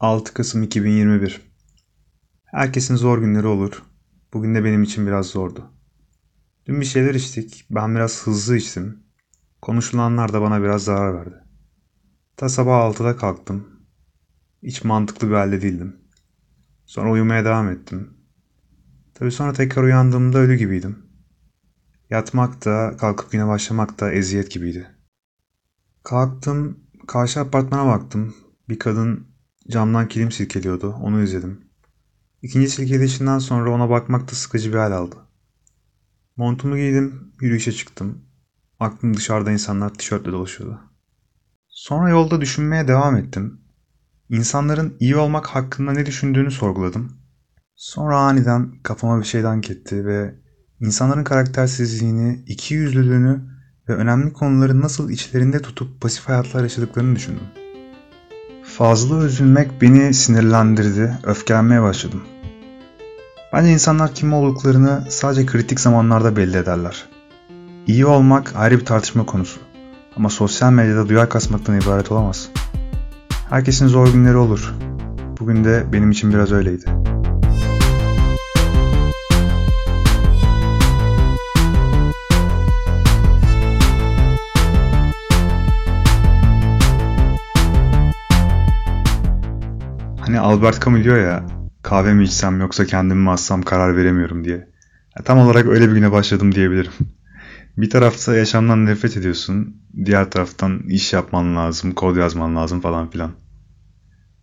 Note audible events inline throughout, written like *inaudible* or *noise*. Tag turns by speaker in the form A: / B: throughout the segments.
A: 6 Kasım 2021 Herkesin zor günleri olur. Bugün de benim için biraz zordu. Dün bir şeyler içtik. Ben biraz hızlı içtim. Konuşulanlar da bana biraz zarar verdi. Ta sabah 6'da kalktım. Hiç mantıklı bir halde değildim. Sonra uyumaya devam ettim. Tabii sonra tekrar uyandığımda ölü gibiydim. Yatmak da kalkıp güne başlamak da eziyet gibiydi. Kalktım, karşı apartmana baktım. Bir kadın camdan kilim silkeliyordu. Onu izledim. İkinci silkelişinden sonra ona bakmak da sıkıcı bir hal aldı. Montumu giydim, yürüyüşe çıktım. Aklım dışarıda insanlar tişörtle dolaşıyordu. Sonra yolda düşünmeye devam ettim. İnsanların iyi olmak hakkında ne düşündüğünü sorguladım. Sonra aniden kafama bir şey dank etti ve insanların karaktersizliğini, ikiyüzlülüğünü ve önemli konuları nasıl içlerinde tutup pasif hayatlar yaşadıklarını düşündüm. Fazla üzülmek beni sinirlendirdi, öfkelenmeye başladım. Bence insanlar kim olduklarını sadece kritik zamanlarda belli ederler. İyi olmak ayrı bir tartışma konusu. Ama sosyal medyada duyar kasmaktan ibaret olamaz. Herkesin zor günleri olur. Bugün de benim için biraz öyleydi. Hani Albert Camus diyor ya kahve mi içsem yoksa kendimi mi assam karar veremiyorum diye. Ya, tam olarak öyle bir güne başladım diyebilirim. *laughs* Bir tarafta yaşamdan nefret ediyorsun, diğer taraftan iş yapman lazım, kod yazman lazım falan filan.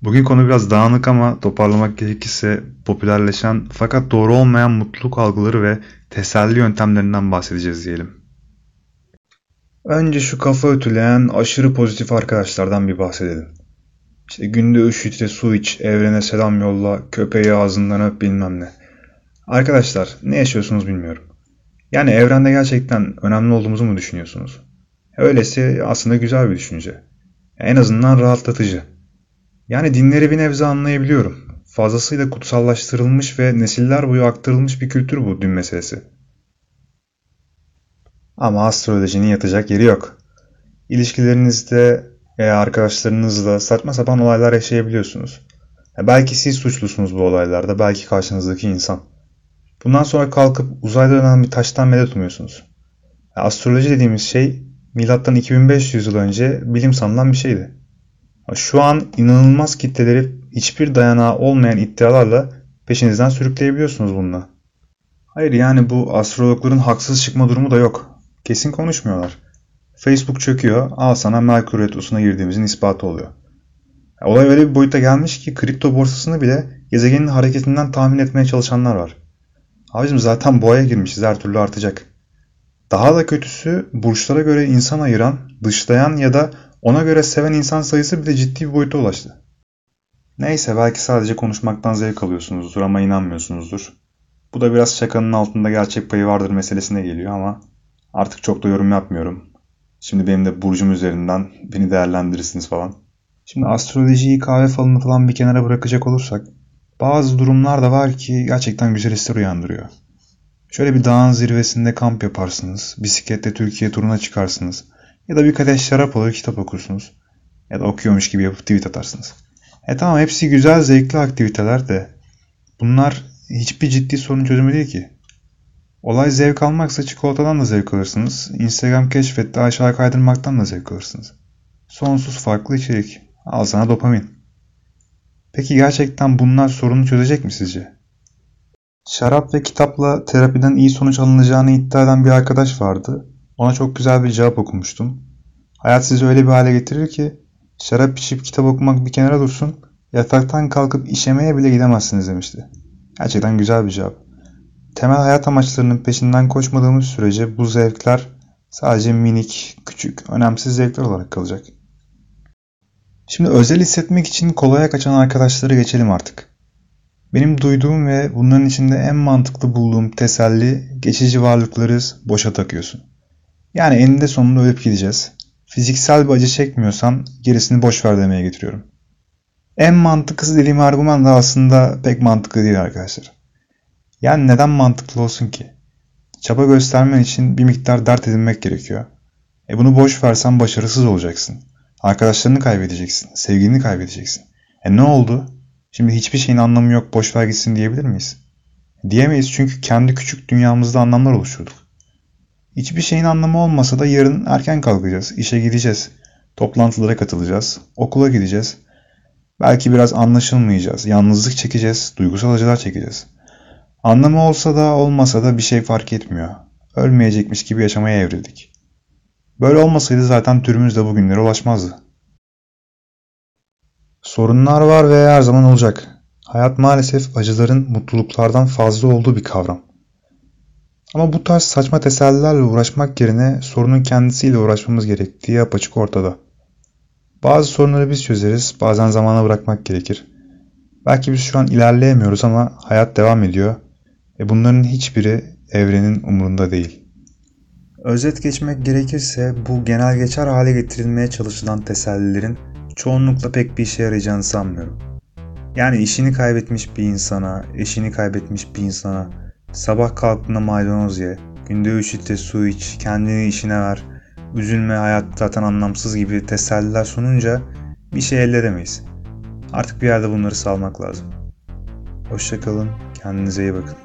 A: Bugün konu biraz dağınık ama toparlamak gerekirse popülerleşen fakat doğru olmayan mutluluk algıları ve teselli yöntemlerinden bahsedeceğiz diyelim. Önce şu kafa ötüleyen aşırı pozitif arkadaşlardan bir bahsedelim. İşte günde 3 litre su iç, evrene selam yolla, köpeği ağzından öp bilmem ne. Arkadaşlar ne yaşıyorsunuz bilmiyorum. Yani evrende gerçekten önemli olduğumuzu mu düşünüyorsunuz? Öylesi aslında güzel bir düşünce. En azından rahatlatıcı. Yani dinleri bir nebze anlayabiliyorum. Fazlasıyla kutsallaştırılmış ve nesiller boyu aktarılmış bir kültür bu din meselesi. Ama astrolojinin yatacak yeri yok. İlişkilerinizde veya arkadaşlarınızla saçma sapan olaylar yaşayabiliyorsunuz. belki siz suçlusunuz bu olaylarda, belki karşınızdaki insan. Bundan sonra kalkıp uzayda dönen bir taştan medet umuyorsunuz. astroloji dediğimiz şey milattan 2500 yıl önce bilim sanılan bir şeydi. Şu an inanılmaz kitleleri hiçbir dayanağı olmayan iddialarla peşinizden sürükleyebiliyorsunuz bununla. Hayır yani bu astrologların haksız çıkma durumu da yok. Kesin konuşmuyorlar. Facebook çöküyor, al sana Merkür Retrosu'na girdiğimizin ispatı oluyor. Olay öyle bir boyuta gelmiş ki kripto borsasını bile gezegenin hareketinden tahmin etmeye çalışanlar var. Abicim zaten boğaya girmişiz her türlü artacak. Daha da kötüsü burçlara göre insan ayıran, dışlayan ya da ona göre seven insan sayısı bile ciddi bir boyuta ulaştı. Neyse belki sadece konuşmaktan zevk alıyorsunuzdur ama inanmıyorsunuzdur. Bu da biraz şakanın altında gerçek payı vardır meselesine geliyor ama artık çok da yorum yapmıyorum. Şimdi benim de burcum üzerinden beni değerlendirirsiniz falan. Şimdi astrolojiyi kahve falını falan bir kenara bırakacak olursak bazı durumlar da var ki gerçekten güzel hisler uyandırıyor. Şöyle bir dağın zirvesinde kamp yaparsınız, bisikletle Türkiye turuna çıkarsınız ya da bir kadeh şarap alır kitap okursunuz ya da okuyormuş gibi yapıp tweet atarsınız. E tamam hepsi güzel zevkli aktiviteler de bunlar hiçbir ciddi sorun çözümü değil ki. Olay zevk almaksa çikolatadan da zevk alırsınız. Instagram keşfette aşağı kaydırmaktan da zevk alırsınız. Sonsuz farklı içerik. Al sana dopamin. Peki gerçekten bunlar sorunu çözecek mi sizce? Şarap ve kitapla terapiden iyi sonuç alınacağını iddia eden bir arkadaş vardı. Ona çok güzel bir cevap okumuştum. Hayat sizi öyle bir hale getirir ki şarap içip kitap okumak bir kenara dursun, yataktan kalkıp işemeye bile gidemezsiniz demişti. Gerçekten güzel bir cevap. Temel hayat amaçlarının peşinden koşmadığımız sürece bu zevkler sadece minik, küçük, önemsiz zevkler olarak kalacak. Şimdi özel hissetmek için kolaya kaçan arkadaşları geçelim artık. Benim duyduğum ve bunların içinde en mantıklı bulduğum teselli geçici varlıklarız, boşa takıyorsun. Yani eninde sonunda ölüp gideceğiz. Fiziksel bir acı çekmiyorsan gerisini boş ver demeye getiriyorum. En mantıklısı dediğim argüman da aslında pek mantıklı değil arkadaşlar. Yani neden mantıklı olsun ki? Çaba göstermen için bir miktar dert edinmek gerekiyor. E bunu boş versen başarısız olacaksın. Arkadaşlarını kaybedeceksin, sevgilini kaybedeceksin. E ne oldu? Şimdi hiçbir şeyin anlamı yok boş ver gitsin diyebilir miyiz? Diyemeyiz çünkü kendi küçük dünyamızda anlamlar oluşturduk. Hiçbir şeyin anlamı olmasa da yarın erken kalkacağız, işe gideceğiz, toplantılara katılacağız, okula gideceğiz. Belki biraz anlaşılmayacağız, yalnızlık çekeceğiz, duygusal acılar çekeceğiz. Anlamı olsa da olmasa da bir şey fark etmiyor. Ölmeyecekmiş gibi yaşamaya evrildik. Böyle olmasaydı zaten türümüz de bugünlere ulaşmazdı. Sorunlar var ve her zaman olacak. Hayat maalesef acıların mutluluklardan fazla olduğu bir kavram. Ama bu tarz saçma tesellilerle uğraşmak yerine sorunun kendisiyle uğraşmamız gerektiği apaçık ortada. Bazı sorunları biz çözeriz, bazen zamana bırakmak gerekir. Belki biz şu an ilerleyemiyoruz ama hayat devam ediyor ve bunların hiçbiri evrenin umurunda değil. Özet geçmek gerekirse bu genel geçer hale getirilmeye çalışılan tesellilerin çoğunlukla pek bir işe yarayacağını sanmıyorum. Yani işini kaybetmiş bir insana, eşini kaybetmiş bir insana sabah kalktığında maydanoz ye, günde 3 litre su iç, kendini işine ver, üzülme hayat zaten anlamsız gibi teselliler sununca bir şey elde edemeyiz. Artık bir yerde bunları salmak lazım. Hoşçakalın, kendinize iyi bakın.